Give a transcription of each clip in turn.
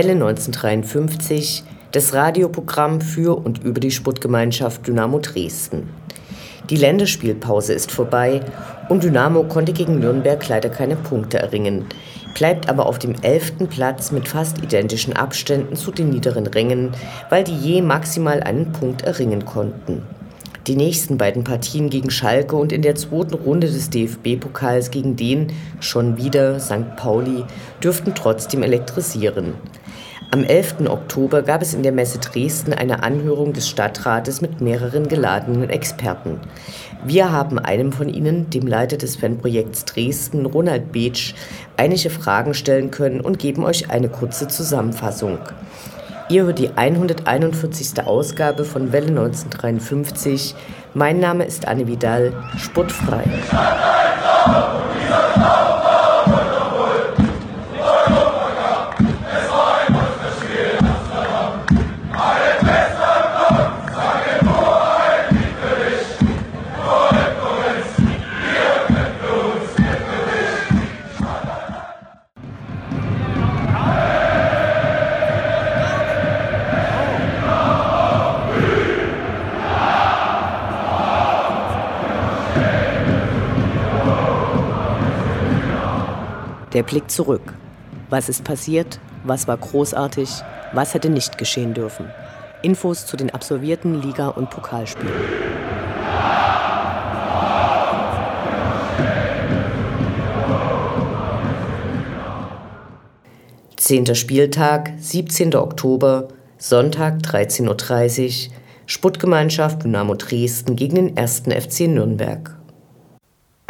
Welle 1953, das Radioprogramm für und über die Sportgemeinschaft Dynamo Dresden. Die Länderspielpause ist vorbei und Dynamo konnte gegen Nürnberg leider keine Punkte erringen, bleibt aber auf dem elften Platz mit fast identischen Abständen zu den niederen Rängen, weil die je maximal einen Punkt erringen konnten. Die nächsten beiden Partien gegen Schalke und in der zweiten Runde des DFB-Pokals gegen den schon wieder St. Pauli dürften trotzdem elektrisieren. Am 11. Oktober gab es in der Messe Dresden eine Anhörung des Stadtrates mit mehreren geladenen Experten. Wir haben einem von ihnen, dem Leiter des Fanprojekts Dresden, Ronald Beetsch, einige Fragen stellen können und geben euch eine kurze Zusammenfassung. Ihr hört die 141. Ausgabe von Welle 1953. Mein Name ist Anne Vidal, sportfrei. Der Blick zurück. Was ist passiert? Was war großartig? Was hätte nicht geschehen dürfen? Infos zu den absolvierten Liga- und Pokalspielen. Zehnter Spieltag, 17. Oktober, Sonntag 13.30 Uhr, Sportgemeinschaft Dynamo Dresden gegen den 1. FC Nürnberg.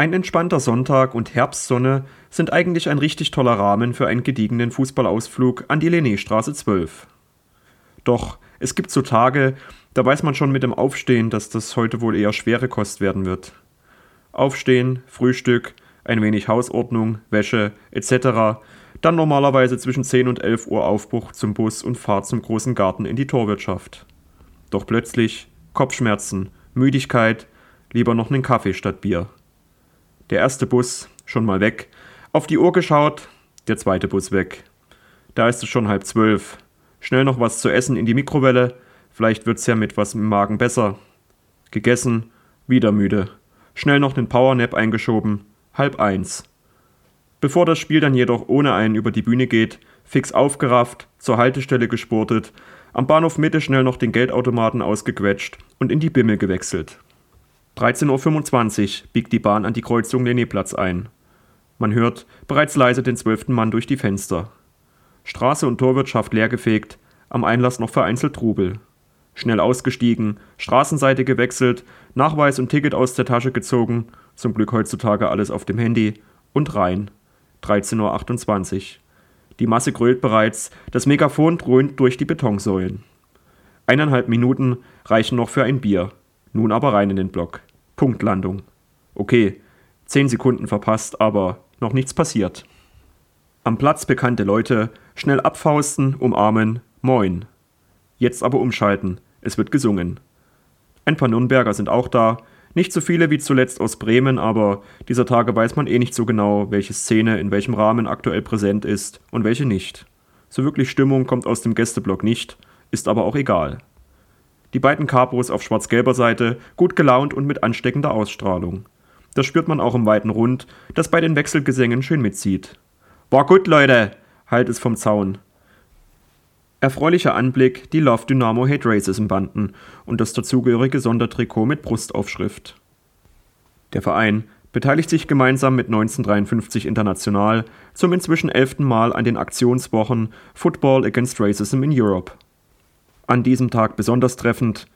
Ein entspannter Sonntag und Herbstsonne sind eigentlich ein richtig toller Rahmen für einen gediegenen Fußballausflug an die Lennéstraße 12. Doch es gibt so Tage, da weiß man schon mit dem Aufstehen, dass das heute wohl eher schwere Kost werden wird. Aufstehen, Frühstück, ein wenig Hausordnung, Wäsche etc. Dann normalerweise zwischen 10 und 11 Uhr Aufbruch zum Bus und Fahrt zum großen Garten in die Torwirtschaft. Doch plötzlich Kopfschmerzen, Müdigkeit, lieber noch einen Kaffee statt Bier. Der erste Bus schon mal weg. Auf die Uhr geschaut, der zweite Bus weg. Da ist es schon halb zwölf. Schnell noch was zu essen in die Mikrowelle. Vielleicht wird's ja mit was im Magen besser. Gegessen, wieder müde. Schnell noch den Powernap eingeschoben. Halb eins. Bevor das Spiel dann jedoch ohne einen über die Bühne geht, fix aufgerafft, zur Haltestelle gesportet, am Bahnhof Mitte schnell noch den Geldautomaten ausgequetscht und in die Bimmel gewechselt. 13.25 Uhr biegt die Bahn an die Kreuzung Lenneplatz ein. Man hört bereits leise den zwölften Mann durch die Fenster. Straße und Torwirtschaft leergefegt, am Einlass noch vereinzelt Trubel. Schnell ausgestiegen, Straßenseite gewechselt, Nachweis und Ticket aus der Tasche gezogen, zum Glück heutzutage alles auf dem Handy, und rein. 13.28 Uhr. Die Masse grölt bereits, das Megafon dröhnt durch die Betonsäulen. Eineinhalb Minuten reichen noch für ein Bier. Nun aber rein in den Block. Punktlandung. Okay, zehn Sekunden verpasst, aber noch nichts passiert. Am Platz bekannte Leute, schnell abfausten, umarmen, moin. Jetzt aber umschalten, es wird gesungen. Ein paar Nürnberger sind auch da, nicht so viele wie zuletzt aus Bremen, aber dieser Tage weiß man eh nicht so genau, welche Szene in welchem Rahmen aktuell präsent ist und welche nicht. So wirklich Stimmung kommt aus dem Gästeblock nicht, ist aber auch egal. Die beiden Capos auf schwarz-gelber Seite, gut gelaunt und mit ansteckender Ausstrahlung. Das spürt man auch im weiten Rund, das bei den Wechselgesängen schön mitzieht. War gut, Leute, halt es vom Zaun. Erfreulicher Anblick, die Love Dynamo Hate Racism Banden und das dazugehörige Sondertrikot mit Brustaufschrift. Der Verein beteiligt sich gemeinsam mit 1953 International zum inzwischen elften Mal an den Aktionswochen Football Against Racism in Europe. An diesem Tag besonders treffend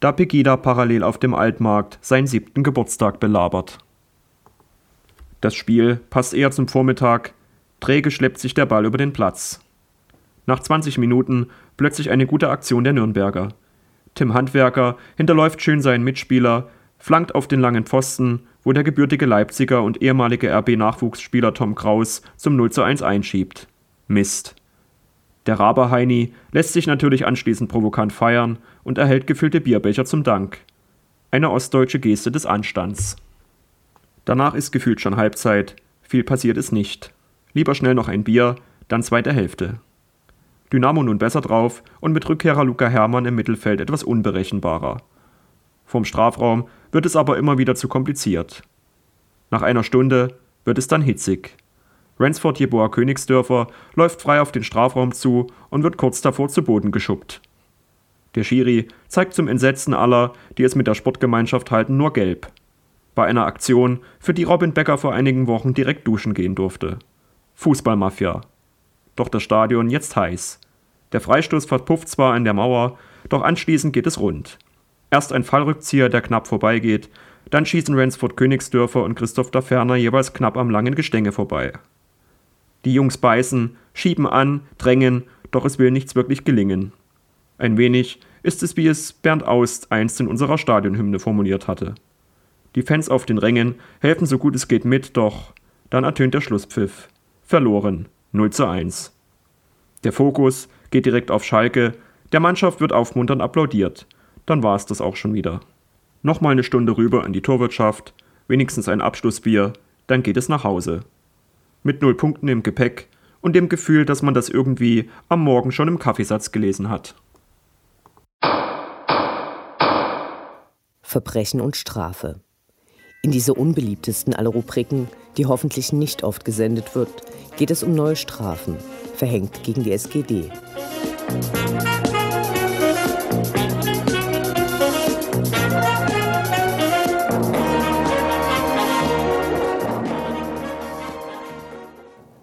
da Pegida parallel auf dem Altmarkt seinen siebten Geburtstag belabert. Das Spiel passt eher zum Vormittag. Träge schleppt sich der Ball über den Platz. Nach 20 Minuten plötzlich eine gute Aktion der Nürnberger. Tim Handwerker hinterläuft schön seinen Mitspieler, flankt auf den langen Pfosten, wo der gebürtige Leipziger und ehemalige RB-Nachwuchsspieler Tom Kraus zum 0 zu 1 einschiebt. Mist. Der Raber Heini lässt sich natürlich anschließend provokant feiern und erhält gefüllte Bierbecher zum Dank. Eine ostdeutsche Geste des Anstands. Danach ist gefühlt schon Halbzeit, viel passiert ist nicht. Lieber schnell noch ein Bier, dann zweite Hälfte. Dynamo nun besser drauf und mit Rückkehrer Luca Hermann im Mittelfeld etwas unberechenbarer. Vom Strafraum wird es aber immer wieder zu kompliziert. Nach einer Stunde wird es dann hitzig. Ransford Jeboa Königsdörfer läuft frei auf den Strafraum zu und wird kurz davor zu Boden geschubbt. Der Schiri zeigt zum Entsetzen aller, die es mit der Sportgemeinschaft halten, nur gelb. Bei einer Aktion, für die Robin Becker vor einigen Wochen direkt duschen gehen durfte. Fußballmafia. Doch das Stadion jetzt heiß. Der Freistoß verpufft zwar an der Mauer, doch anschließend geht es rund. Erst ein Fallrückzieher, der knapp vorbeigeht, dann schießen Ransford Königsdörfer und Christoph da Ferner jeweils knapp am langen Gestänge vorbei. Die Jungs beißen, schieben an, drängen, doch es will nichts wirklich gelingen. Ein wenig ist es, wie es Bernd Aust einst in unserer Stadionhymne formuliert hatte. Die Fans auf den Rängen helfen so gut es geht mit, doch dann ertönt der Schlusspfiff. Verloren. 0 zu 1. Der Fokus geht direkt auf Schalke, der Mannschaft wird aufmunternd applaudiert. Dann war es das auch schon wieder. Nochmal eine Stunde rüber in die Torwirtschaft, wenigstens ein Abschlussbier, dann geht es nach Hause mit null Punkten im Gepäck und dem Gefühl, dass man das irgendwie am Morgen schon im Kaffeesatz gelesen hat. Verbrechen und Strafe. In dieser unbeliebtesten aller Rubriken, die hoffentlich nicht oft gesendet wird, geht es um neue Strafen, verhängt gegen die SGD.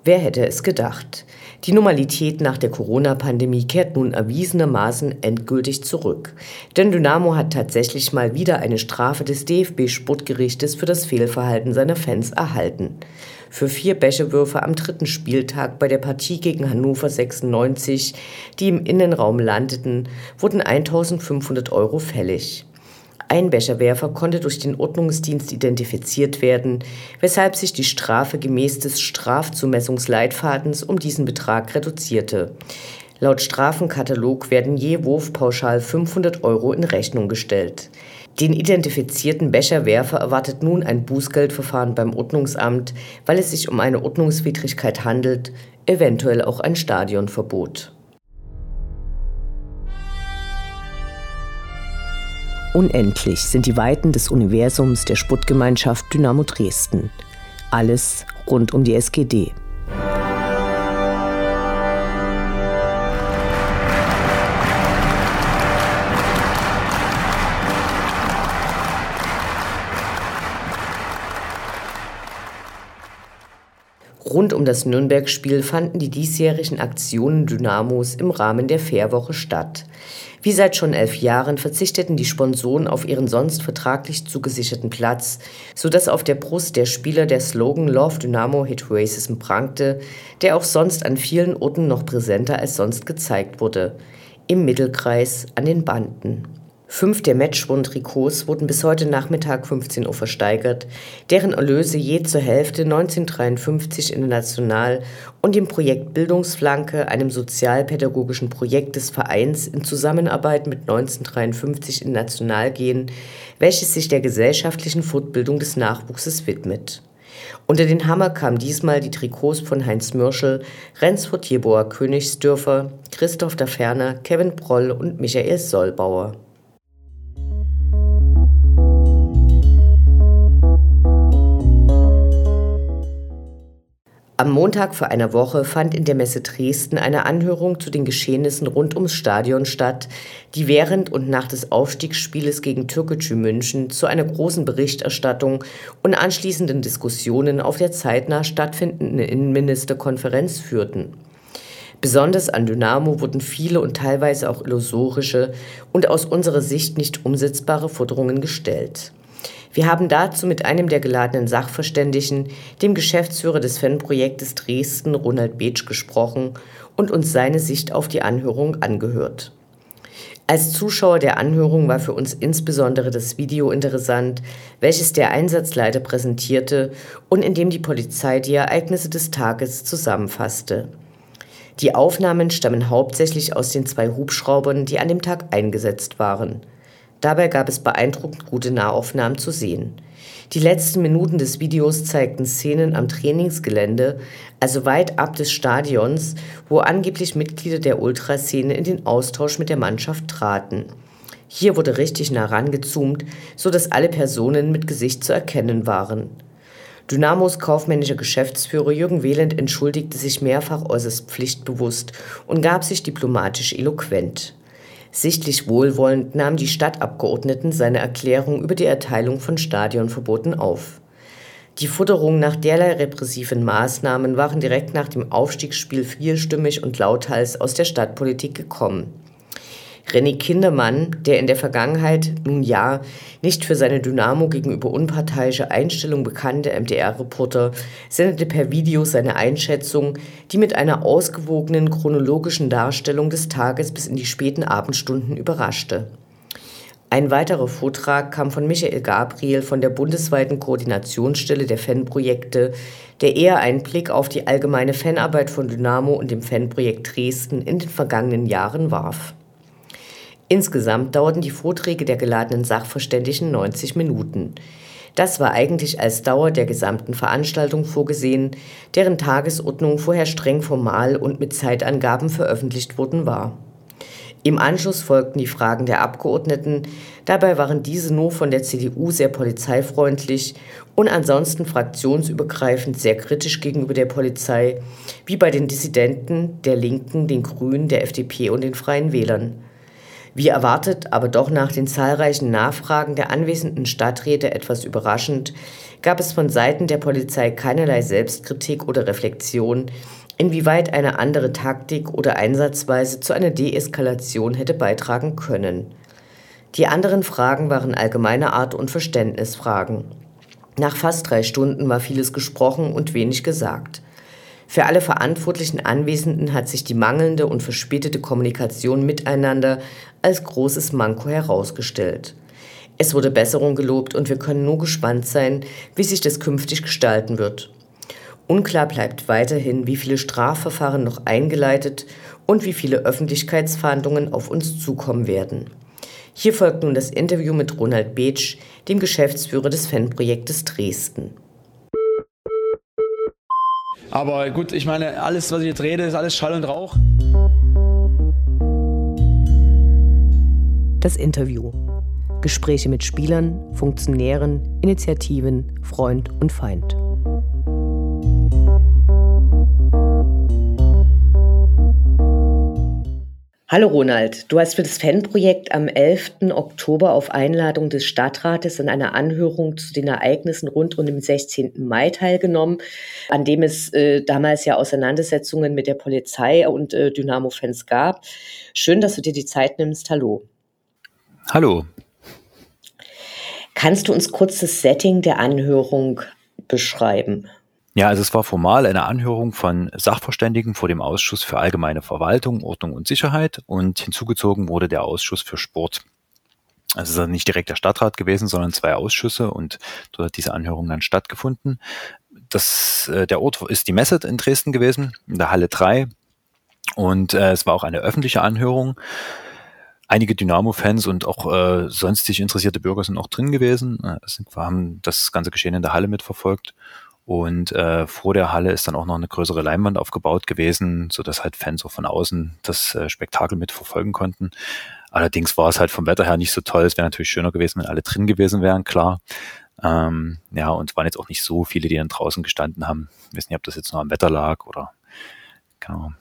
Wer hätte es gedacht? Die Normalität nach der Corona-Pandemie kehrt nun erwiesenermaßen endgültig zurück. Denn Dynamo hat tatsächlich mal wieder eine Strafe des DFB-Sportgerichtes für das Fehlverhalten seiner Fans erhalten. Für vier Bächewürfe am dritten Spieltag bei der Partie gegen Hannover 96, die im Innenraum landeten, wurden 1500 Euro fällig. Ein Becherwerfer konnte durch den Ordnungsdienst identifiziert werden, weshalb sich die Strafe gemäß des Strafzumessungsleitfadens um diesen Betrag reduzierte. Laut Strafenkatalog werden je Wurf pauschal 500 Euro in Rechnung gestellt. Den identifizierten Becherwerfer erwartet nun ein Bußgeldverfahren beim Ordnungsamt, weil es sich um eine Ordnungswidrigkeit handelt, eventuell auch ein Stadionverbot. Unendlich sind die Weiten des Universums der Sputtgemeinschaft Dynamo Dresden. Alles rund um die SGD. Rund um das Nürnberg-Spiel fanden die diesjährigen Aktionen Dynamos im Rahmen der Fährwoche statt. Wie seit schon elf Jahren verzichteten die Sponsoren auf ihren sonst vertraglich zugesicherten Platz, sodass auf der Brust der Spieler der Slogan Love Dynamo Hit Racism prangte, der auch sonst an vielen Orten noch präsenter als sonst gezeigt wurde. Im Mittelkreis an den Banden. Fünf der Matchwon-Trikots wurden bis heute Nachmittag 15 Uhr versteigert, deren Erlöse je zur Hälfte 1953 international und dem Projekt Bildungsflanke, einem sozialpädagogischen Projekt des Vereins in Zusammenarbeit mit 1953 international gehen, welches sich der gesellschaftlichen Fortbildung des Nachwuchses widmet. Unter den Hammer kamen diesmal die Trikots von Heinz Mürschel, Rensford Jeboa Königsdörfer, Christoph da Ferner, Kevin Proll und Michael Sollbauer. Am Montag vor einer Woche fand in der Messe Dresden eine Anhörung zu den Geschehnissen rund ums Stadion statt, die während und nach des Aufstiegsspieles gegen Türkgücü München zu einer großen Berichterstattung und anschließenden Diskussionen auf der zeitnah stattfindenden Innenministerkonferenz führten. Besonders an Dynamo wurden viele und teilweise auch illusorische und aus unserer Sicht nicht umsetzbare Forderungen gestellt. Wir haben dazu mit einem der geladenen Sachverständigen, dem Geschäftsführer des Fanprojektes Dresden, Ronald Beetsch, gesprochen und uns seine Sicht auf die Anhörung angehört. Als Zuschauer der Anhörung war für uns insbesondere das Video interessant, welches der Einsatzleiter präsentierte und in dem die Polizei die Ereignisse des Tages zusammenfasste. Die Aufnahmen stammen hauptsächlich aus den zwei Hubschraubern, die an dem Tag eingesetzt waren. Dabei gab es beeindruckend gute Nahaufnahmen zu sehen. Die letzten Minuten des Videos zeigten Szenen am Trainingsgelände, also weit ab des Stadions, wo angeblich Mitglieder der Ultraszene in den Austausch mit der Mannschaft traten. Hier wurde richtig nah rangezoomt, so dass alle Personen mit Gesicht zu erkennen waren. Dynamos kaufmännischer Geschäftsführer Jürgen Wehland entschuldigte sich mehrfach äußerst pflichtbewusst und gab sich diplomatisch eloquent. Sichtlich wohlwollend nahmen die Stadtabgeordneten seine Erklärung über die Erteilung von Stadionverboten auf. Die Futterung nach derlei repressiven Maßnahmen waren direkt nach dem Aufstiegsspiel vierstimmig und lauthals aus der Stadtpolitik gekommen. René Kindermann, der in der Vergangenheit nun ja nicht für seine Dynamo gegenüber unparteiische Einstellung bekannte MDR-Reporter, sendete per Video seine Einschätzung, die mit einer ausgewogenen chronologischen Darstellung des Tages bis in die späten Abendstunden überraschte. Ein weiterer Vortrag kam von Michael Gabriel von der bundesweiten Koordinationsstelle der Fanprojekte, der eher einen Blick auf die allgemeine Fanarbeit von Dynamo und dem Fanprojekt Dresden in den vergangenen Jahren warf. Insgesamt dauerten die Vorträge der geladenen Sachverständigen 90 Minuten. Das war eigentlich als Dauer der gesamten Veranstaltung vorgesehen, deren Tagesordnung vorher streng formal und mit Zeitangaben veröffentlicht worden war. Im Anschluss folgten die Fragen der Abgeordneten, dabei waren diese nur von der CDU sehr polizeifreundlich und ansonsten fraktionsübergreifend sehr kritisch gegenüber der Polizei, wie bei den Dissidenten, der Linken, den Grünen, der FDP und den Freien Wählern. Wie erwartet, aber doch nach den zahlreichen Nachfragen der anwesenden Stadträte etwas überraschend, gab es von Seiten der Polizei keinerlei Selbstkritik oder Reflexion, inwieweit eine andere Taktik oder Einsatzweise zu einer Deeskalation hätte beitragen können. Die anderen Fragen waren allgemeiner Art und Verständnisfragen. Nach fast drei Stunden war vieles gesprochen und wenig gesagt. Für alle verantwortlichen Anwesenden hat sich die mangelnde und verspätete Kommunikation miteinander als großes Manko herausgestellt. Es wurde Besserung gelobt und wir können nur gespannt sein, wie sich das künftig gestalten wird. Unklar bleibt weiterhin, wie viele Strafverfahren noch eingeleitet und wie viele Öffentlichkeitsverhandlungen auf uns zukommen werden. Hier folgt nun das Interview mit Ronald Beetsch, dem Geschäftsführer des Fanprojektes Dresden. Aber gut, ich meine, alles, was ich jetzt rede, ist alles Schall und Rauch. Das Interview. Gespräche mit Spielern, Funktionären, Initiativen, Freund und Feind. Hallo Ronald, du hast für das Fanprojekt am 11. Oktober auf Einladung des Stadtrates an einer Anhörung zu den Ereignissen rund um den 16. Mai teilgenommen, an dem es äh, damals ja Auseinandersetzungen mit der Polizei und äh, Dynamo-Fans gab. Schön, dass du dir die Zeit nimmst. Hallo. Hallo. Kannst du uns kurz das Setting der Anhörung beschreiben? Ja, also es war formal eine Anhörung von Sachverständigen vor dem Ausschuss für allgemeine Verwaltung, Ordnung und Sicherheit und hinzugezogen wurde der Ausschuss für Sport. Also es ist nicht direkt der Stadtrat gewesen, sondern zwei Ausschüsse und dort hat diese Anhörung dann stattgefunden. Das, äh, der Ort ist die Messe in Dresden gewesen, in der Halle 3 und äh, es war auch eine öffentliche Anhörung. Einige Dynamo-Fans und auch äh, sonstig interessierte Bürger sind auch drin gewesen. Äh, wir haben das ganze Geschehen in der Halle mitverfolgt und äh, vor der Halle ist dann auch noch eine größere Leinwand aufgebaut gewesen, so dass halt Fans auch von außen das äh, Spektakel mitverfolgen konnten. Allerdings war es halt vom Wetter her nicht so toll. Es wäre natürlich schöner gewesen, wenn alle drin gewesen wären, klar. Ähm, ja, und waren jetzt auch nicht so viele, die dann draußen gestanden haben. Ich weiß nicht, ob das jetzt nur am Wetter lag oder genau.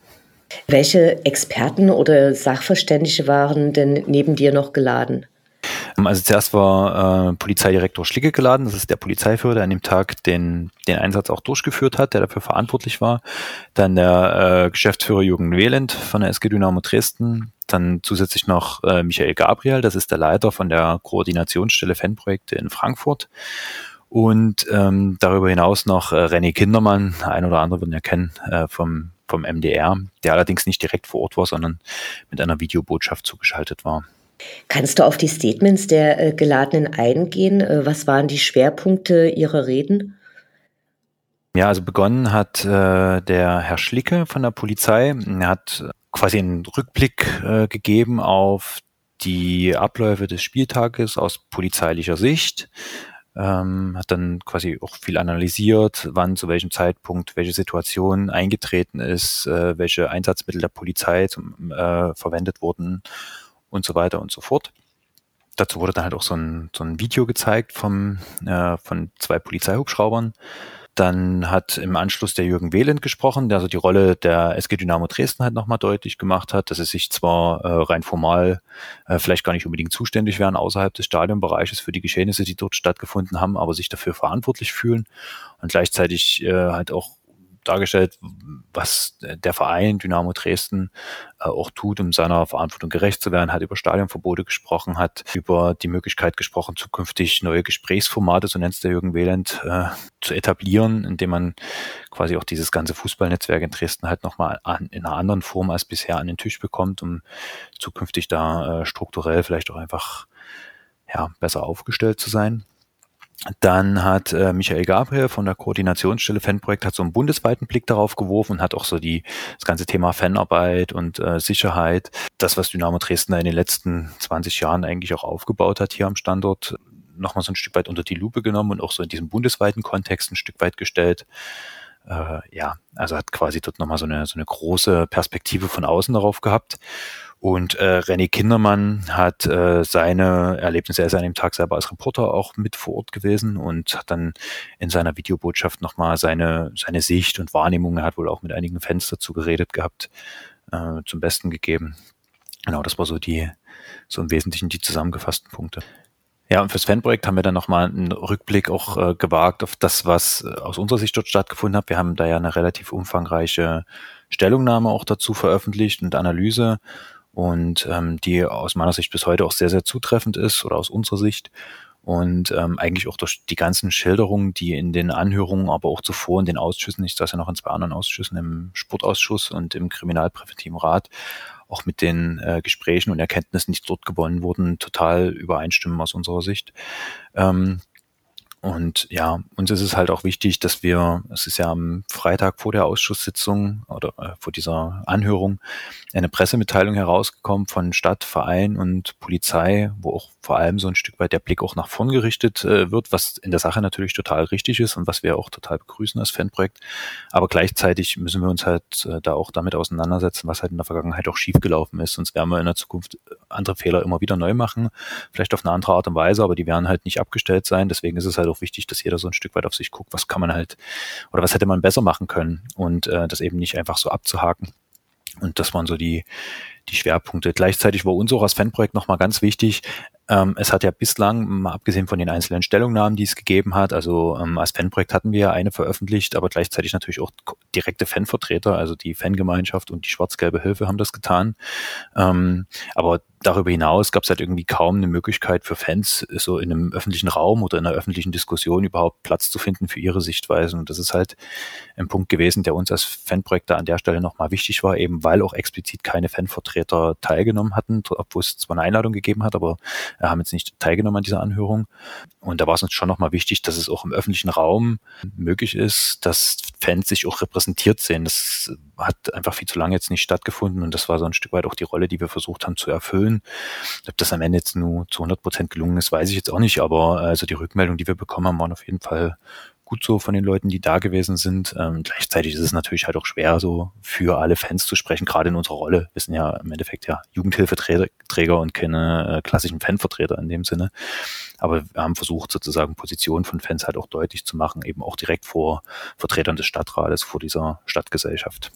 Welche Experten oder Sachverständige waren denn neben dir noch geladen? Also zuerst war äh, Polizeidirektor Schlicke geladen, das ist der Polizeiführer, der an dem Tag den, den Einsatz auch durchgeführt hat, der dafür verantwortlich war. Dann der äh, Geschäftsführer Jürgen Wehland von der SG Dynamo Dresden. Dann zusätzlich noch äh, Michael Gabriel, das ist der Leiter von der Koordinationsstelle Fanprojekte in Frankfurt. Und ähm, darüber hinaus noch äh, René Kindermann, ein oder andere würden ja kennen, äh, vom, vom MDR, der allerdings nicht direkt vor Ort war, sondern mit einer Videobotschaft zugeschaltet war. Kannst du auf die Statements der äh, Geladenen eingehen? Äh, was waren die Schwerpunkte ihrer Reden? Ja, also begonnen hat äh, der Herr Schlicke von der Polizei. Er hat quasi einen Rückblick äh, gegeben auf die Abläufe des Spieltages aus polizeilicher Sicht. Ähm, hat dann quasi auch viel analysiert, wann zu welchem Zeitpunkt welche Situation eingetreten ist, äh, welche Einsatzmittel der Polizei zum, äh, verwendet wurden und so weiter und so fort. Dazu wurde dann halt auch so ein, so ein Video gezeigt vom, äh, von zwei Polizeihubschraubern. Dann hat im Anschluss der Jürgen Wehland gesprochen, der also die Rolle der SG Dynamo Dresden halt nochmal deutlich gemacht hat, dass es sich zwar äh, rein formal äh, vielleicht gar nicht unbedingt zuständig wären außerhalb des Stadionbereiches für die Geschehnisse, die dort stattgefunden haben, aber sich dafür verantwortlich fühlen und gleichzeitig äh, halt auch dargestellt, was der Verein Dynamo Dresden äh, auch tut, um seiner Verantwortung gerecht zu werden, hat über Stadionverbote gesprochen, hat über die Möglichkeit gesprochen, zukünftig neue Gesprächsformate, so nennt es der Jürgen Wehland, äh, zu etablieren, indem man quasi auch dieses ganze Fußballnetzwerk in Dresden halt nochmal an, in einer anderen Form als bisher an den Tisch bekommt, um zukünftig da äh, strukturell vielleicht auch einfach ja, besser aufgestellt zu sein. Dann hat äh, Michael Gabriel von der Koordinationsstelle Fanprojekt hat so einen bundesweiten Blick darauf geworfen und hat auch so die das ganze Thema Fanarbeit und äh, Sicherheit, das was Dynamo Dresden in den letzten 20 Jahren eigentlich auch aufgebaut hat hier am Standort, nochmal so ein Stück weit unter die Lupe genommen und auch so in diesem bundesweiten Kontext ein Stück weit gestellt. Äh, ja, also hat quasi dort nochmal so eine so eine große Perspektive von außen darauf gehabt. Und äh, René Kindermann hat äh, seine Erlebnisse, er ist an dem Tag selber als Reporter auch mit vor Ort gewesen und hat dann in seiner Videobotschaft nochmal seine, seine Sicht und Wahrnehmung, er hat wohl auch mit einigen Fans dazu geredet gehabt, äh, zum Besten gegeben. Genau, das war so die, so im Wesentlichen die zusammengefassten Punkte. Ja, und fürs Fanprojekt haben wir dann nochmal einen Rückblick auch äh, gewagt auf das, was äh, aus unserer Sicht dort stattgefunden hat. Wir haben da ja eine relativ umfangreiche Stellungnahme auch dazu veröffentlicht und Analyse und ähm, die aus meiner Sicht bis heute auch sehr, sehr zutreffend ist oder aus unserer Sicht. Und ähm, eigentlich auch durch die ganzen Schilderungen, die in den Anhörungen, aber auch zuvor in den Ausschüssen, ich saß ja noch in zwei anderen Ausschüssen, im Sportausschuss und im Kriminalpräventiven Rat, auch mit den äh, Gesprächen und Erkenntnissen, die dort gewonnen wurden, total übereinstimmen aus unserer Sicht. Ähm, und ja, uns ist es halt auch wichtig, dass wir, es ist ja am Freitag vor der Ausschusssitzung oder äh, vor dieser Anhörung eine Pressemitteilung herausgekommen von Stadt, Verein und Polizei, wo auch vor allem so ein Stück weit der Blick auch nach vorn gerichtet äh, wird, was in der Sache natürlich total richtig ist und was wir auch total begrüßen als Fanprojekt. Aber gleichzeitig müssen wir uns halt äh, da auch damit auseinandersetzen, was halt in der Vergangenheit auch schiefgelaufen ist. Sonst werden wir in der Zukunft andere Fehler immer wieder neu machen, vielleicht auf eine andere Art und Weise, aber die werden halt nicht abgestellt sein. Deswegen ist es halt auch wichtig, dass jeder so ein Stück weit auf sich guckt, was kann man halt oder was hätte man besser machen können und äh, das eben nicht einfach so abzuhaken. Und das waren so die, die Schwerpunkte. Gleichzeitig war uns auch als Fanprojekt nochmal ganz wichtig, ähm, es hat ja bislang, mal abgesehen von den einzelnen Stellungnahmen, die es gegeben hat, also ähm, als Fanprojekt hatten wir ja eine veröffentlicht, aber gleichzeitig natürlich auch direkte Fanvertreter, also die Fangemeinschaft und die Schwarz-Gelbe Hilfe haben das getan. Ähm, aber darüber hinaus gab es halt irgendwie kaum eine Möglichkeit für Fans, so in einem öffentlichen Raum oder in einer öffentlichen Diskussion überhaupt Platz zu finden für ihre Sichtweisen. Und das ist halt ein Punkt gewesen, der uns als Fanprojekt da an der Stelle nochmal wichtig war, eben weil auch explizit keine Fanvertreter teilgenommen hatten, obwohl es zwar eine Einladung gegeben hat, aber haben jetzt nicht teilgenommen an dieser Anhörung. Und da war es uns schon nochmal wichtig, dass es auch im öffentlichen Raum möglich ist, dass Fans sich auch repräsentiert sehen. Das hat einfach viel zu lange jetzt nicht stattgefunden und das war so ein Stück weit auch die Rolle, die wir versucht haben zu erfüllen. Ob das am Ende jetzt nur zu 100 Prozent gelungen ist, weiß ich jetzt auch nicht, aber also die Rückmeldung, die wir bekommen haben, waren auf jeden Fall gut so von den Leuten, die da gewesen sind. Ähm, gleichzeitig ist es natürlich halt auch schwer, so für alle Fans zu sprechen, gerade in unserer Rolle. Wir sind ja im Endeffekt ja Jugendhilfeträger und keine äh, klassischen Fanvertreter in dem Sinne. Aber wir haben versucht, sozusagen Positionen von Fans halt auch deutlich zu machen, eben auch direkt vor Vertretern des Stadtrates, vor dieser Stadtgesellschaft.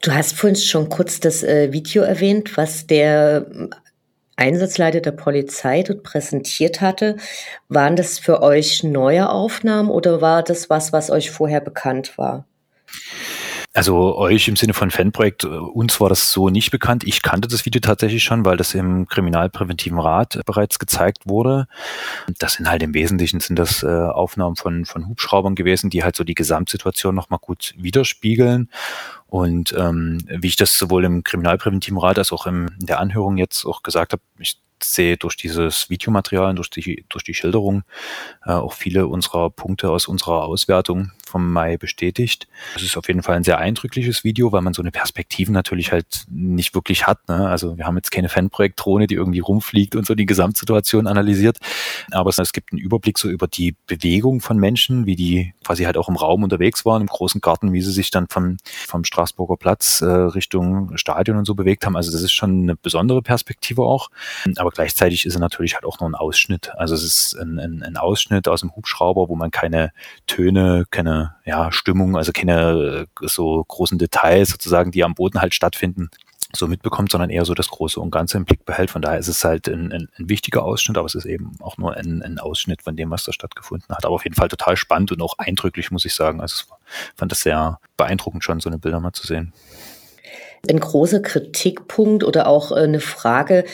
Du hast vorhin schon kurz das äh, Video erwähnt, was der Einsatzleiter der Polizei dort präsentiert hatte. Waren das für euch neue Aufnahmen oder war das was, was euch vorher bekannt war? Also euch im Sinne von Fanprojekt, äh, uns war das so nicht bekannt. Ich kannte das Video tatsächlich schon, weil das im Kriminalpräventiven Rat bereits gezeigt wurde. Das sind halt im Wesentlichen sind das äh, Aufnahmen von, von Hubschraubern gewesen, die halt so die Gesamtsituation nochmal gut widerspiegeln. Und ähm, wie ich das sowohl im Kriminalpräventiven Rat als auch in der Anhörung jetzt auch gesagt habe, ich sehe durch dieses Videomaterial, durch die, durch die Schilderung äh, auch viele unserer Punkte aus unserer Auswertung vom Mai bestätigt. Es ist auf jeden Fall ein sehr eindrückliches Video, weil man so eine Perspektive natürlich halt nicht wirklich hat. Ne? Also wir haben jetzt keine Fanprojektdrohne, die irgendwie rumfliegt und so die Gesamtsituation analysiert. Aber es, es gibt einen Überblick so über die Bewegung von Menschen, wie die quasi halt auch im Raum unterwegs waren, im großen Garten, wie sie sich dann vom, vom Straßburger Platz äh, Richtung Stadion und so bewegt haben. Also das ist schon eine besondere Perspektive auch. Aber gleichzeitig ist er natürlich halt auch noch ein Ausschnitt. Also es ist ein, ein, ein Ausschnitt aus dem Hubschrauber, wo man keine Töne, keine ja, Stimmung, also keine äh, so großen Details sozusagen, die am Boden halt stattfinden, so mitbekommt, sondern eher so das Große und Ganze im Blick behält. Von daher ist es halt ein, ein, ein wichtiger Ausschnitt, aber es ist eben auch nur ein, ein, Ausschnitt von dem, was da stattgefunden hat. Aber auf jeden Fall total spannend und auch eindrücklich, muss ich sagen. Also ich fand das sehr beeindruckend schon, so eine Bilder mal zu sehen. Ein großer Kritikpunkt oder auch äh, eine Frage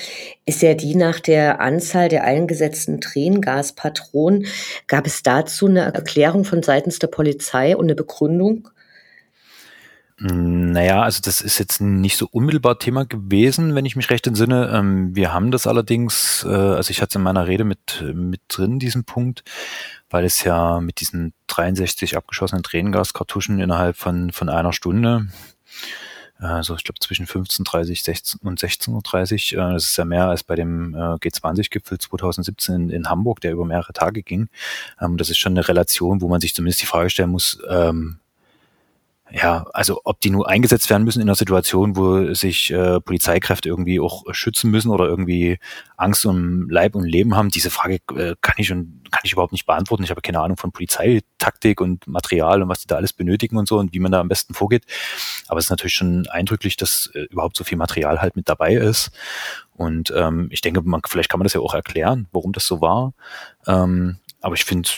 ist ja die nach der Anzahl der eingesetzten Tränengaspatronen. Gab es dazu eine Erklärung von seitens der Polizei und eine Begründung? Hm, naja, also das ist jetzt nicht so unmittelbar Thema gewesen, wenn ich mich recht entsinne. Ähm, wir haben das allerdings, äh, also ich hatte es in meiner Rede mit, mit drin, diesen Punkt, weil es ja mit diesen 63 abgeschossenen Tränengaskartuschen innerhalb von, von einer Stunde also ich glaube zwischen 15.30 16 und 16.30 Uhr. Äh, das ist ja mehr als bei dem äh, G20-Gipfel 2017 in, Hamburg, der über mehrere Tage ging. Ähm, das ist schon eine Relation, wo man sich zumindest die Frage stellen muss, ähm, ja, also ob die nur eingesetzt werden müssen in einer Situation, wo sich äh, Polizeikräfte irgendwie auch schützen müssen oder irgendwie Angst um Leib und Leben haben, diese Frage äh, kann ich und kann ich überhaupt nicht beantworten. Ich habe keine Ahnung von Polizeitaktik und Material und was die da alles benötigen und so und wie man da am besten vorgeht. Aber es ist natürlich schon eindrücklich, dass äh, überhaupt so viel Material halt mit dabei ist. Und ähm, ich denke, man, vielleicht kann man das ja auch erklären, warum das so war. Ähm, aber ich finde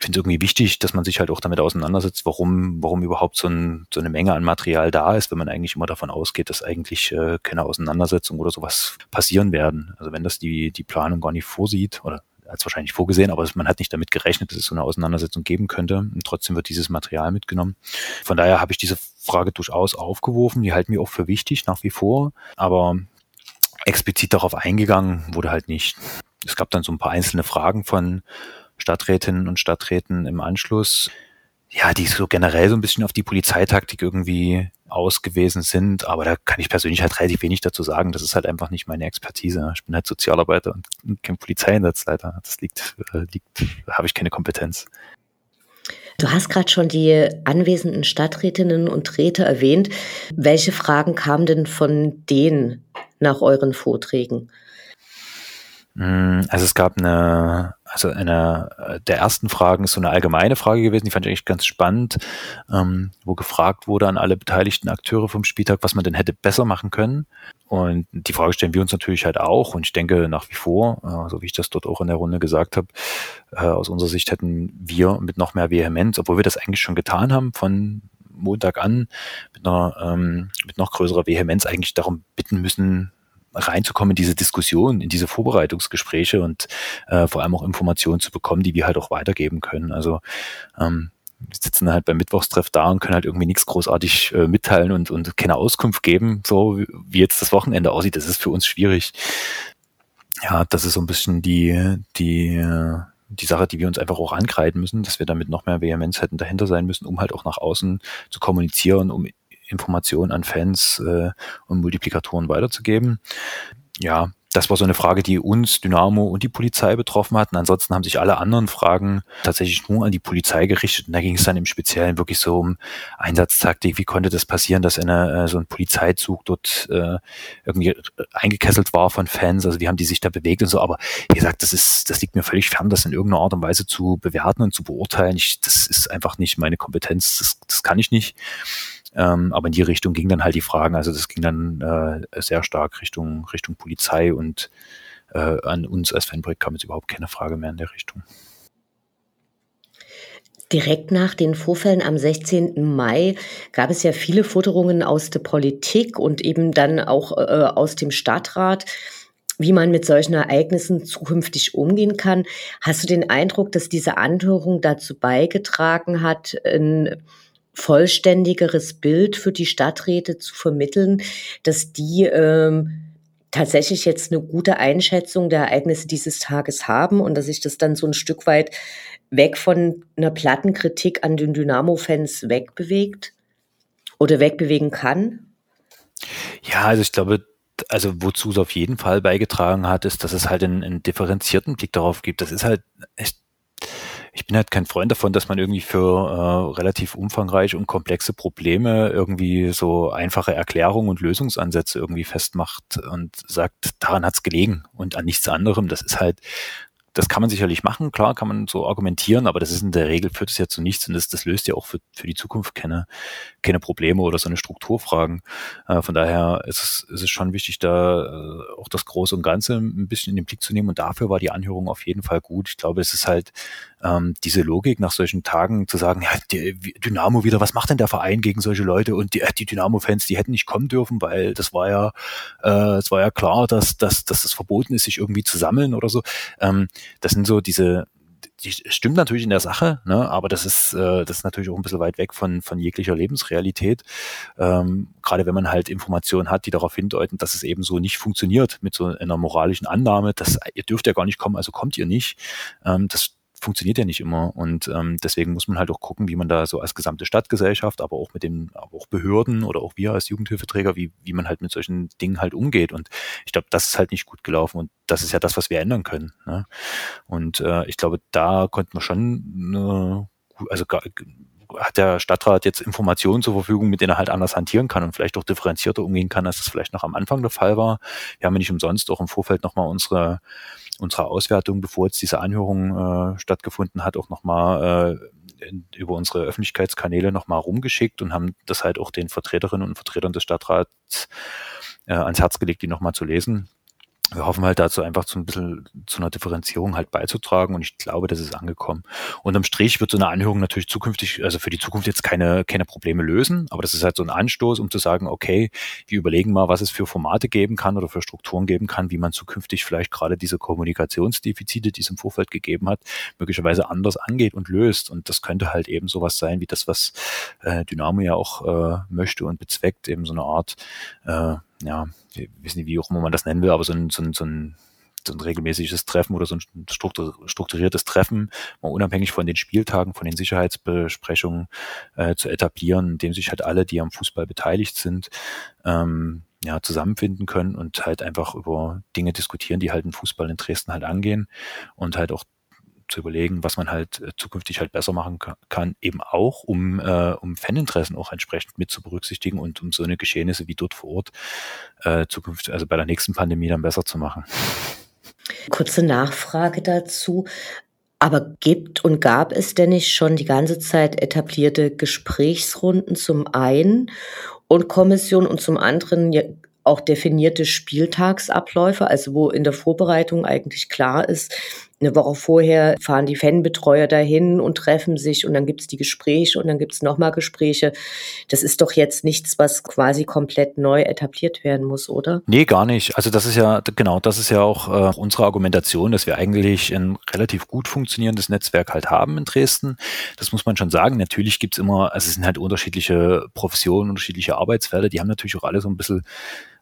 finde es irgendwie wichtig, dass man sich halt auch damit auseinandersetzt, warum, warum überhaupt so, ein, so eine Menge an Material da ist, wenn man eigentlich immer davon ausgeht, dass eigentlich äh, keine Auseinandersetzung oder sowas passieren werden. Also wenn das die, die Planung gar nicht vorsieht oder als wahrscheinlich vorgesehen, aber man hat nicht damit gerechnet, dass es so eine Auseinandersetzung geben könnte. Und trotzdem wird dieses Material mitgenommen. Von daher habe ich diese Frage durchaus aufgeworfen. Die halten wir auch für wichtig nach wie vor. Aber explizit darauf eingegangen wurde halt nicht. Es gab dann so ein paar einzelne Fragen von Stadträtinnen und Stadträten im Anschluss, ja, die so generell so ein bisschen auf die Polizeitaktik irgendwie ausgewiesen sind, aber da kann ich persönlich halt relativ wenig dazu sagen. Das ist halt einfach nicht meine Expertise. Ich bin halt Sozialarbeiter und kein Polizeieinsatzleiter. Das liegt, äh, liegt, da habe ich keine Kompetenz. Du hast gerade schon die anwesenden Stadträtinnen und Räte erwähnt. Welche Fragen kamen denn von denen nach euren Vorträgen? Hm, also es gab eine, also eine der ersten Fragen ist so eine allgemeine Frage gewesen, die fand ich eigentlich ganz spannend, ähm, wo gefragt wurde an alle beteiligten Akteure vom Spieltag, was man denn hätte besser machen können. Und die Frage stellen wir uns natürlich halt auch. Und ich denke nach wie vor, äh, so wie ich das dort auch in der Runde gesagt habe, äh, aus unserer Sicht hätten wir mit noch mehr Vehemenz, obwohl wir das eigentlich schon getan haben von Montag an, mit einer ähm, mit noch größerer Vehemenz eigentlich darum bitten müssen, reinzukommen in diese Diskussion, in diese Vorbereitungsgespräche und äh, vor allem auch Informationen zu bekommen, die wir halt auch weitergeben können. Also ähm, wir sitzen halt beim Mittwochstreff da und können halt irgendwie nichts großartig äh, mitteilen und, und keine Auskunft geben, so wie jetzt das Wochenende aussieht. Das ist für uns schwierig. Ja, das ist so ein bisschen die, die, äh, die Sache, die wir uns einfach auch ankreiden müssen, dass wir damit noch mehr Vehemenz hätten dahinter sein müssen, um halt auch nach außen zu kommunizieren, um Informationen an Fans äh, und Multiplikatoren weiterzugeben. Ja, das war so eine Frage, die uns, Dynamo und die Polizei betroffen hatten. Ansonsten haben sich alle anderen Fragen tatsächlich nur an die Polizei gerichtet. Und da ging es dann im Speziellen wirklich so um Einsatztaktik. Wie konnte das passieren, dass eine, äh, so ein Polizeizug dort äh, irgendwie eingekesselt war von Fans? Also wie haben die sich da bewegt und so. Aber wie gesagt, das ist, das liegt mir völlig fern, das in irgendeiner Art und Weise zu bewerten und zu beurteilen. Ich, das ist einfach nicht meine Kompetenz. Das, das kann ich nicht. Ähm, aber in die Richtung ging dann halt die Fragen. Also das ging dann äh, sehr stark Richtung, Richtung Polizei und äh, an uns als Fanprojekt kam jetzt überhaupt keine Frage mehr in der Richtung. Direkt nach den Vorfällen am 16. Mai gab es ja viele Forderungen aus der Politik und eben dann auch äh, aus dem Stadtrat, wie man mit solchen Ereignissen zukünftig umgehen kann. Hast du den Eindruck, dass diese Anhörung dazu beigetragen hat, ein vollständigeres Bild für die Stadträte zu vermitteln, dass die ähm, tatsächlich jetzt eine gute Einschätzung der Ereignisse dieses Tages haben und dass sich das dann so ein Stück weit weg von einer Plattenkritik an den Dynamo-Fans wegbewegt oder wegbewegen kann? Ja, also ich glaube, also wozu es auf jeden Fall beigetragen hat, ist, dass es halt einen, einen differenzierten Blick darauf gibt. Das ist halt echt ich bin halt kein Freund davon, dass man irgendwie für äh, relativ umfangreiche und komplexe Probleme irgendwie so einfache Erklärungen und Lösungsansätze irgendwie festmacht und sagt, daran hat's gelegen und an nichts anderem. Das ist halt das kann man sicherlich machen, klar, kann man so argumentieren, aber das ist in der Regel führt es ja zu nichts und das, das löst ja auch für, für die Zukunft keine, keine Probleme oder so eine Strukturfragen. Äh, von daher ist es, ist es schon wichtig, da äh, auch das Große und Ganze ein bisschen in den Blick zu nehmen und dafür war die Anhörung auf jeden Fall gut. Ich glaube, es ist halt ähm, diese Logik nach solchen Tagen zu sagen, ja, die, Dynamo wieder, was macht denn der Verein gegen solche Leute und die, äh, die Dynamo-Fans, die hätten nicht kommen dürfen, weil das war ja, äh, es war ja klar, dass, dass, dass es verboten ist, sich irgendwie zu sammeln oder so. Ähm, das sind so diese, die stimmt natürlich in der Sache, ne, aber das ist, äh, das ist natürlich auch ein bisschen weit weg von, von jeglicher Lebensrealität. Ähm, gerade wenn man halt Informationen hat, die darauf hindeuten, dass es eben so nicht funktioniert mit so einer moralischen Annahme, dass ihr dürft ja gar nicht kommen, also kommt ihr nicht. Ähm, das funktioniert ja nicht immer. Und ähm, deswegen muss man halt auch gucken, wie man da so als gesamte Stadtgesellschaft, aber auch mit den, aber auch Behörden oder auch wir als Jugendhilfeträger, wie, wie man halt mit solchen Dingen halt umgeht. Und ich glaube, das ist halt nicht gut gelaufen und das ist ja das, was wir ändern können. Ne? Und äh, ich glaube, da konnte man schon äh, also hat der Stadtrat jetzt Informationen zur Verfügung, mit denen er halt anders hantieren kann und vielleicht auch differenzierter umgehen kann, als das vielleicht noch am Anfang der Fall war. Wir haben ja nicht umsonst auch im Vorfeld nochmal unsere unserer Auswertung, bevor jetzt diese Anhörung äh, stattgefunden hat, auch nochmal äh, über unsere Öffentlichkeitskanäle nochmal rumgeschickt und haben das halt auch den Vertreterinnen und Vertretern des Stadtrats äh, ans Herz gelegt, die nochmal zu lesen wir hoffen halt dazu einfach so ein bisschen zu einer Differenzierung halt beizutragen und ich glaube, das ist angekommen. Unterm Strich wird so eine Anhörung natürlich zukünftig, also für die Zukunft jetzt keine, keine Probleme lösen, aber das ist halt so ein Anstoß, um zu sagen, okay, wir überlegen mal, was es für Formate geben kann oder für Strukturen geben kann, wie man zukünftig vielleicht gerade diese Kommunikationsdefizite, die es im Vorfeld gegeben hat, möglicherweise anders angeht und löst. Und das könnte halt eben sowas sein, wie das, was äh, Dynamo ja auch äh, möchte und bezweckt, eben so eine Art äh, ja, ich weiß nicht, wie auch immer man das nennen will, aber so ein, so ein, so ein so ein regelmäßiges Treffen oder so ein strukturiertes Treffen, mal unabhängig von den Spieltagen, von den Sicherheitsbesprechungen äh, zu etablieren, in dem sich halt alle, die am Fußball beteiligt sind, ähm, ja, zusammenfinden können und halt einfach über Dinge diskutieren, die halt den Fußball in Dresden halt angehen und halt auch zu überlegen, was man halt äh, zukünftig halt besser machen kann, eben auch, um, äh, um Faninteressen auch entsprechend mit zu berücksichtigen und um so eine Geschehnisse wie dort vor Ort äh, zukünftig, also bei der nächsten Pandemie dann besser zu machen. Kurze Nachfrage dazu. Aber gibt und gab es denn nicht schon die ganze Zeit etablierte Gesprächsrunden zum einen und Kommission und zum anderen auch definierte Spieltagsabläufe, also wo in der Vorbereitung eigentlich klar ist, eine Woche vorher fahren die Fanbetreuer dahin und treffen sich und dann gibt's die Gespräche und dann gibt's nochmal Gespräche. Das ist doch jetzt nichts, was quasi komplett neu etabliert werden muss, oder? Nee, gar nicht. Also das ist ja, genau, das ist ja auch äh, unsere Argumentation, dass wir eigentlich ein relativ gut funktionierendes Netzwerk halt haben in Dresden. Das muss man schon sagen. Natürlich gibt's immer, also es sind halt unterschiedliche Professionen, unterschiedliche Arbeitsfelder, die haben natürlich auch alle so ein bisschen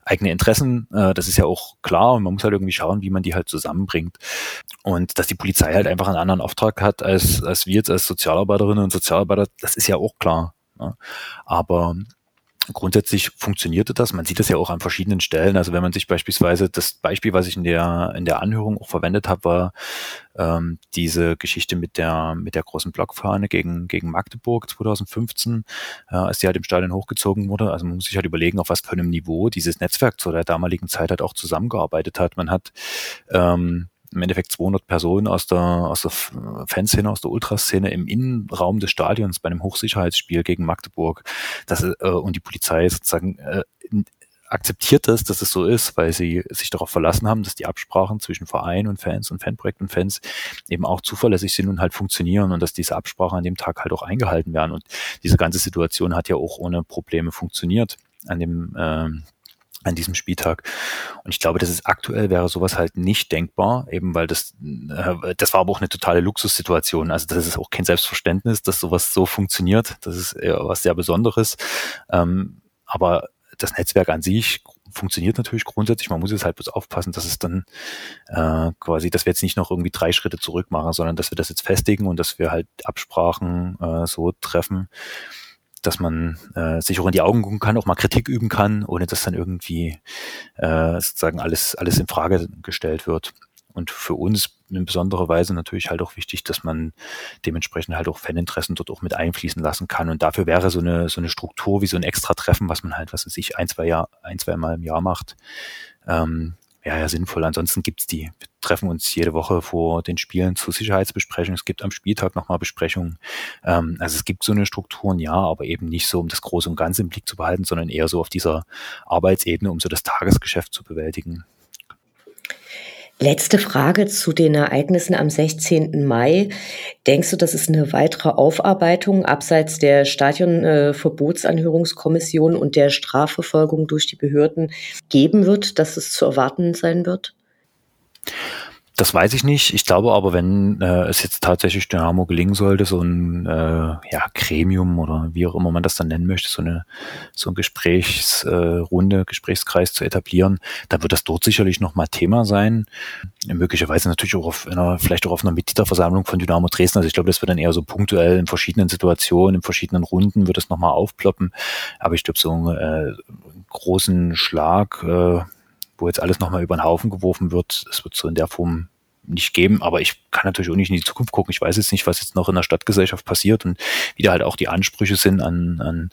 eigene Interessen, äh, das ist ja auch klar und man muss halt irgendwie schauen, wie man die halt zusammenbringt. Und dass die Polizei halt einfach einen anderen Auftrag hat als, als wir jetzt als Sozialarbeiterinnen und Sozialarbeiter, das ist ja auch klar. Ne? Aber grundsätzlich funktionierte das. Man sieht das ja auch an verschiedenen Stellen. Also wenn man sich beispielsweise das Beispiel, was ich in der in der Anhörung auch verwendet habe, war ähm, diese Geschichte mit der mit der großen Blockfahne gegen gegen Magdeburg 2015, äh, als die halt im Stadion hochgezogen wurde. Also man muss sich halt überlegen, auf was für einem Niveau dieses Netzwerk zu der damaligen Zeit halt auch zusammengearbeitet hat. Man hat ähm, im Endeffekt 200 Personen aus der, aus der Fanszene, aus der Ultraszene im Innenraum des Stadions bei einem Hochsicherheitsspiel gegen Magdeburg. Das, äh, und die Polizei sozusagen äh, akzeptiert das, dass es so ist, weil sie sich darauf verlassen haben, dass die Absprachen zwischen Verein und Fans und Fanprojekt und Fans eben auch zuverlässig sind und halt funktionieren und dass diese Absprachen an dem Tag halt auch eingehalten werden. Und diese ganze Situation hat ja auch ohne Probleme funktioniert an dem ähm, an diesem Spieltag. Und ich glaube, das ist aktuell wäre sowas halt nicht denkbar, eben weil das, äh, das war aber auch eine totale Luxussituation. Also das ist auch kein Selbstverständnis, dass sowas so funktioniert. Das ist eher was sehr Besonderes. Ähm, aber das Netzwerk an sich funktioniert natürlich grundsätzlich. Man muss jetzt halt bloß aufpassen, dass es dann äh, quasi, dass wir jetzt nicht noch irgendwie drei Schritte zurück machen, sondern dass wir das jetzt festigen und dass wir halt Absprachen äh, so treffen, dass man äh, sich auch in die Augen gucken kann, auch mal Kritik üben kann, ohne dass dann irgendwie äh, sozusagen alles, alles in Frage gestellt wird. Und für uns in besonderer Weise natürlich halt auch wichtig, dass man dementsprechend halt auch Faninteressen dort auch mit einfließen lassen kann. Und dafür wäre so eine, so eine Struktur wie so ein extra Treffen, was man halt, was weiß ich, ein, zwei Jahr, ein, zwei Mal im Jahr macht, ähm, ja, ja sinnvoll. Ansonsten gibt's die. Wir treffen uns jede Woche vor den Spielen zur Sicherheitsbesprechung. Es gibt am Spieltag nochmal Besprechungen. Ähm, also es gibt so eine Strukturen, ja, aber eben nicht so, um das Große und Ganze im Blick zu behalten, sondern eher so auf dieser Arbeitsebene, um so das Tagesgeschäft zu bewältigen. Letzte Frage zu den Ereignissen am 16. Mai. Denkst du, dass es eine weitere Aufarbeitung abseits der Stadionverbotsanhörungskommission und der Strafverfolgung durch die Behörden geben wird, dass es zu erwarten sein wird? Das weiß ich nicht. Ich glaube aber, wenn äh, es jetzt tatsächlich Dynamo gelingen sollte, so ein äh, ja, Gremium oder wie auch immer man das dann nennen möchte, so eine so ein Gesprächsrunde, äh, Gesprächskreis zu etablieren, dann wird das dort sicherlich nochmal Thema sein. Möglicherweise natürlich auch auf einer, vielleicht auch auf einer Mitgliederversammlung von Dynamo Dresden. Also ich glaube, das wird dann eher so punktuell in verschiedenen Situationen, in verschiedenen Runden wird es nochmal aufploppen. Aber ich glaube, so einen äh, großen Schlag äh, wo jetzt alles nochmal über den Haufen geworfen wird. Das wird so in der Form nicht geben, aber ich kann natürlich auch nicht in die Zukunft gucken. Ich weiß jetzt nicht, was jetzt noch in der Stadtgesellschaft passiert und wie da halt auch die Ansprüche sind an, an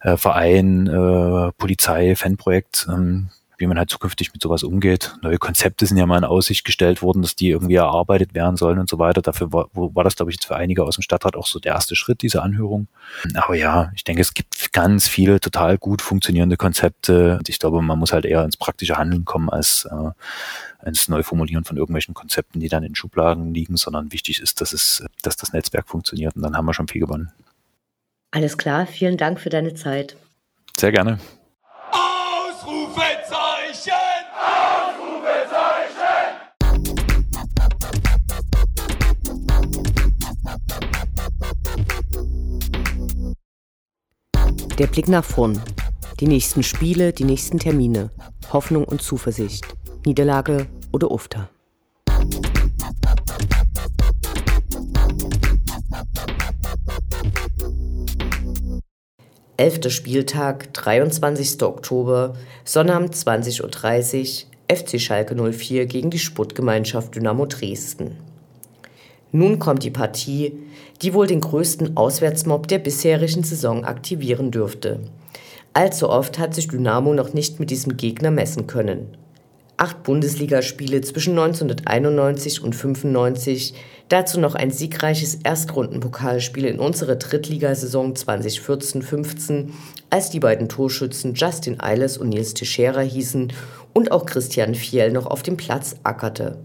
äh, Verein, äh, Polizei, Fanprojekt. Ähm, wie man halt zukünftig mit sowas umgeht. Neue Konzepte sind ja mal in Aussicht gestellt worden, dass die irgendwie erarbeitet werden sollen und so weiter. Dafür war, war das, glaube ich, jetzt für einige aus dem Stadtrat auch so der erste Schritt, diese Anhörung. Aber ja, ich denke, es gibt ganz viele total gut funktionierende Konzepte. Und ich glaube, man muss halt eher ins praktische Handeln kommen als äh, ins Neuformulieren von irgendwelchen Konzepten, die dann in Schubladen liegen, sondern wichtig ist, dass es, dass das Netzwerk funktioniert und dann haben wir schon viel gewonnen. Alles klar, vielen Dank für deine Zeit. Sehr gerne. Der Blick nach vorn. Die nächsten Spiele, die nächsten Termine. Hoffnung und Zuversicht. Niederlage oder Ufter. Elfter Spieltag, 23. Oktober, Sonnabend 20.30 Uhr, FC Schalke 04 gegen die Sportgemeinschaft Dynamo Dresden. Nun kommt die Partie, die wohl den größten Auswärtsmob der bisherigen Saison aktivieren dürfte. Allzu oft hat sich Dynamo noch nicht mit diesem Gegner messen können. Acht Bundesligaspiele zwischen 1991 und 95, dazu noch ein siegreiches Erstrundenpokalspiel in unserer Drittligasaison 2014-15, als die beiden Torschützen Justin Eiles und Nils Teixeira hießen und auch Christian Fiel noch auf dem Platz ackerte.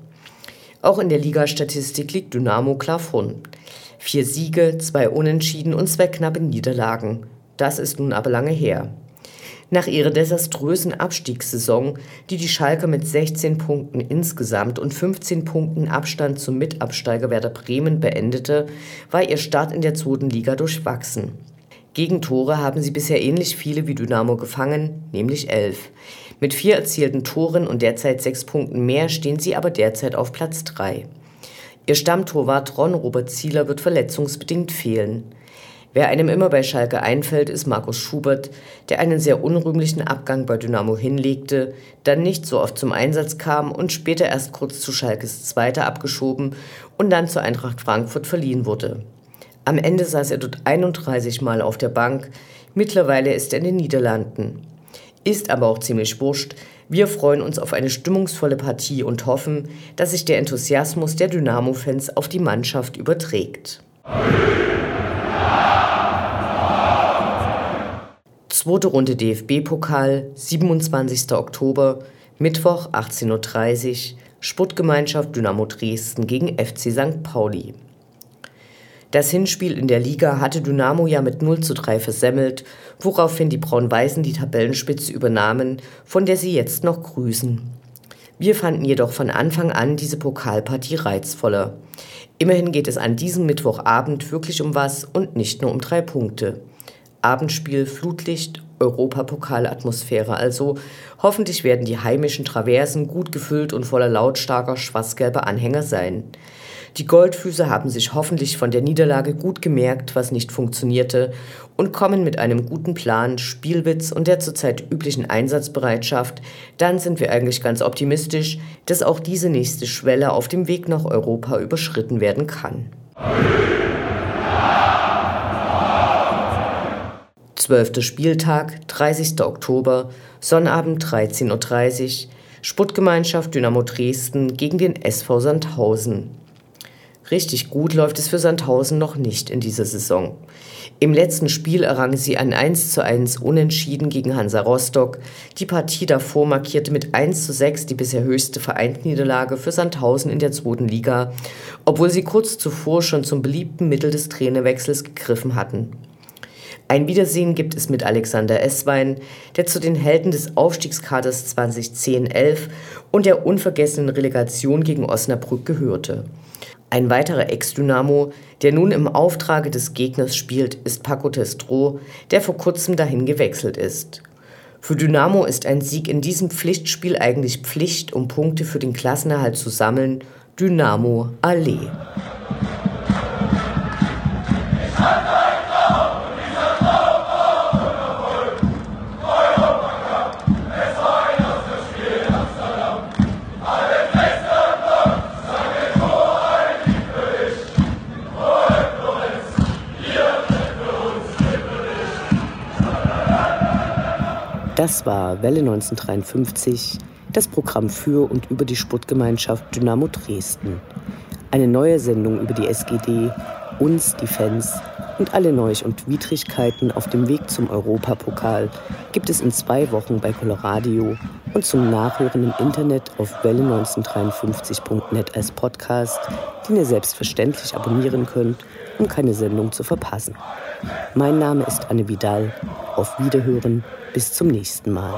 Auch in der Ligastatistik liegt Dynamo klar vorn. Vier Siege, zwei Unentschieden und zwei knappe Niederlagen. Das ist nun aber lange her. Nach ihrer desaströsen Abstiegssaison, die die Schalke mit 16 Punkten insgesamt und 15 Punkten Abstand zum Mitabsteiger Werder Bremen beendete, war ihr Start in der zweiten Liga durchwachsen. Gegentore haben sie bisher ähnlich viele wie Dynamo gefangen, nämlich elf. Mit vier erzielten Toren und derzeit sechs Punkten mehr stehen sie aber derzeit auf Platz drei. Ihr Stammtorwart Ron Robert Zieler wird verletzungsbedingt fehlen. Wer einem immer bei Schalke einfällt, ist Markus Schubert, der einen sehr unrühmlichen Abgang bei Dynamo hinlegte, dann nicht so oft zum Einsatz kam und später erst kurz zu Schalkes Zweiter abgeschoben und dann zur Eintracht Frankfurt verliehen wurde. Am Ende saß er dort 31 Mal auf der Bank, mittlerweile ist er in den Niederlanden. Ist aber auch ziemlich wurscht, Wir freuen uns auf eine stimmungsvolle Partie und hoffen, dass sich der Enthusiasmus der Dynamo-Fans auf die Mannschaft überträgt. Zweite Runde DFB-Pokal, 27. Oktober, Mittwoch 18.30 Uhr, Sportgemeinschaft Dynamo Dresden gegen FC St. Pauli. Das Hinspiel in der Liga hatte Dynamo ja mit 0 zu 3 versemmelt, woraufhin die Braun-Weißen die Tabellenspitze übernahmen, von der sie jetzt noch grüßen. Wir fanden jedoch von Anfang an diese Pokalpartie reizvoller. Immerhin geht es an diesem Mittwochabend wirklich um was und nicht nur um drei Punkte. Abendspiel, Flutlicht, Europapokalatmosphäre also. Hoffentlich werden die heimischen Traversen gut gefüllt und voller lautstarker schwarz-gelber Anhänger sein. Die Goldfüße haben sich hoffentlich von der Niederlage gut gemerkt, was nicht funktionierte, und kommen mit einem guten Plan, Spielwitz und der zurzeit üblichen Einsatzbereitschaft, dann sind wir eigentlich ganz optimistisch, dass auch diese nächste Schwelle auf dem Weg nach Europa überschritten werden kann. Zwölfter Spieltag, 30. Oktober, Sonnabend 13.30 Uhr, Sputtgemeinschaft Dynamo Dresden gegen den SV Sandhausen. Richtig gut läuft es für Sandhausen noch nicht in dieser Saison. Im letzten Spiel errangen sie ein 1 zu 1 Unentschieden gegen Hansa Rostock. Die Partie davor markierte mit 1 zu 6 die bisher höchste Vereinsniederlage für Sandhausen in der zweiten Liga, obwohl sie kurz zuvor schon zum beliebten Mittel des Trainerwechsels gegriffen hatten. Ein Wiedersehen gibt es mit Alexander Esswein, der zu den Helden des Aufstiegskaders 2010-11 und der unvergessenen Relegation gegen Osnabrück gehörte. Ein weiterer Ex-Dynamo, der nun im Auftrage des Gegners spielt, ist Paco Testro, der vor kurzem dahin gewechselt ist. Für Dynamo ist ein Sieg in diesem Pflichtspiel eigentlich Pflicht, um Punkte für den Klassenerhalt zu sammeln. Dynamo Allee. Das war Welle 1953, das Programm für und über die Sportgemeinschaft Dynamo Dresden. Eine neue Sendung über die SGD, uns, die Fans und alle Neuch- und Widrigkeiten auf dem Weg zum Europapokal gibt es in zwei Wochen bei Coloradio und zum Nachhören im Internet auf welle1953.net als Podcast, den ihr selbstverständlich abonnieren könnt, um keine Sendung zu verpassen. Mein Name ist Anne Vidal. Auf Wiederhören bis zum nächsten Mal.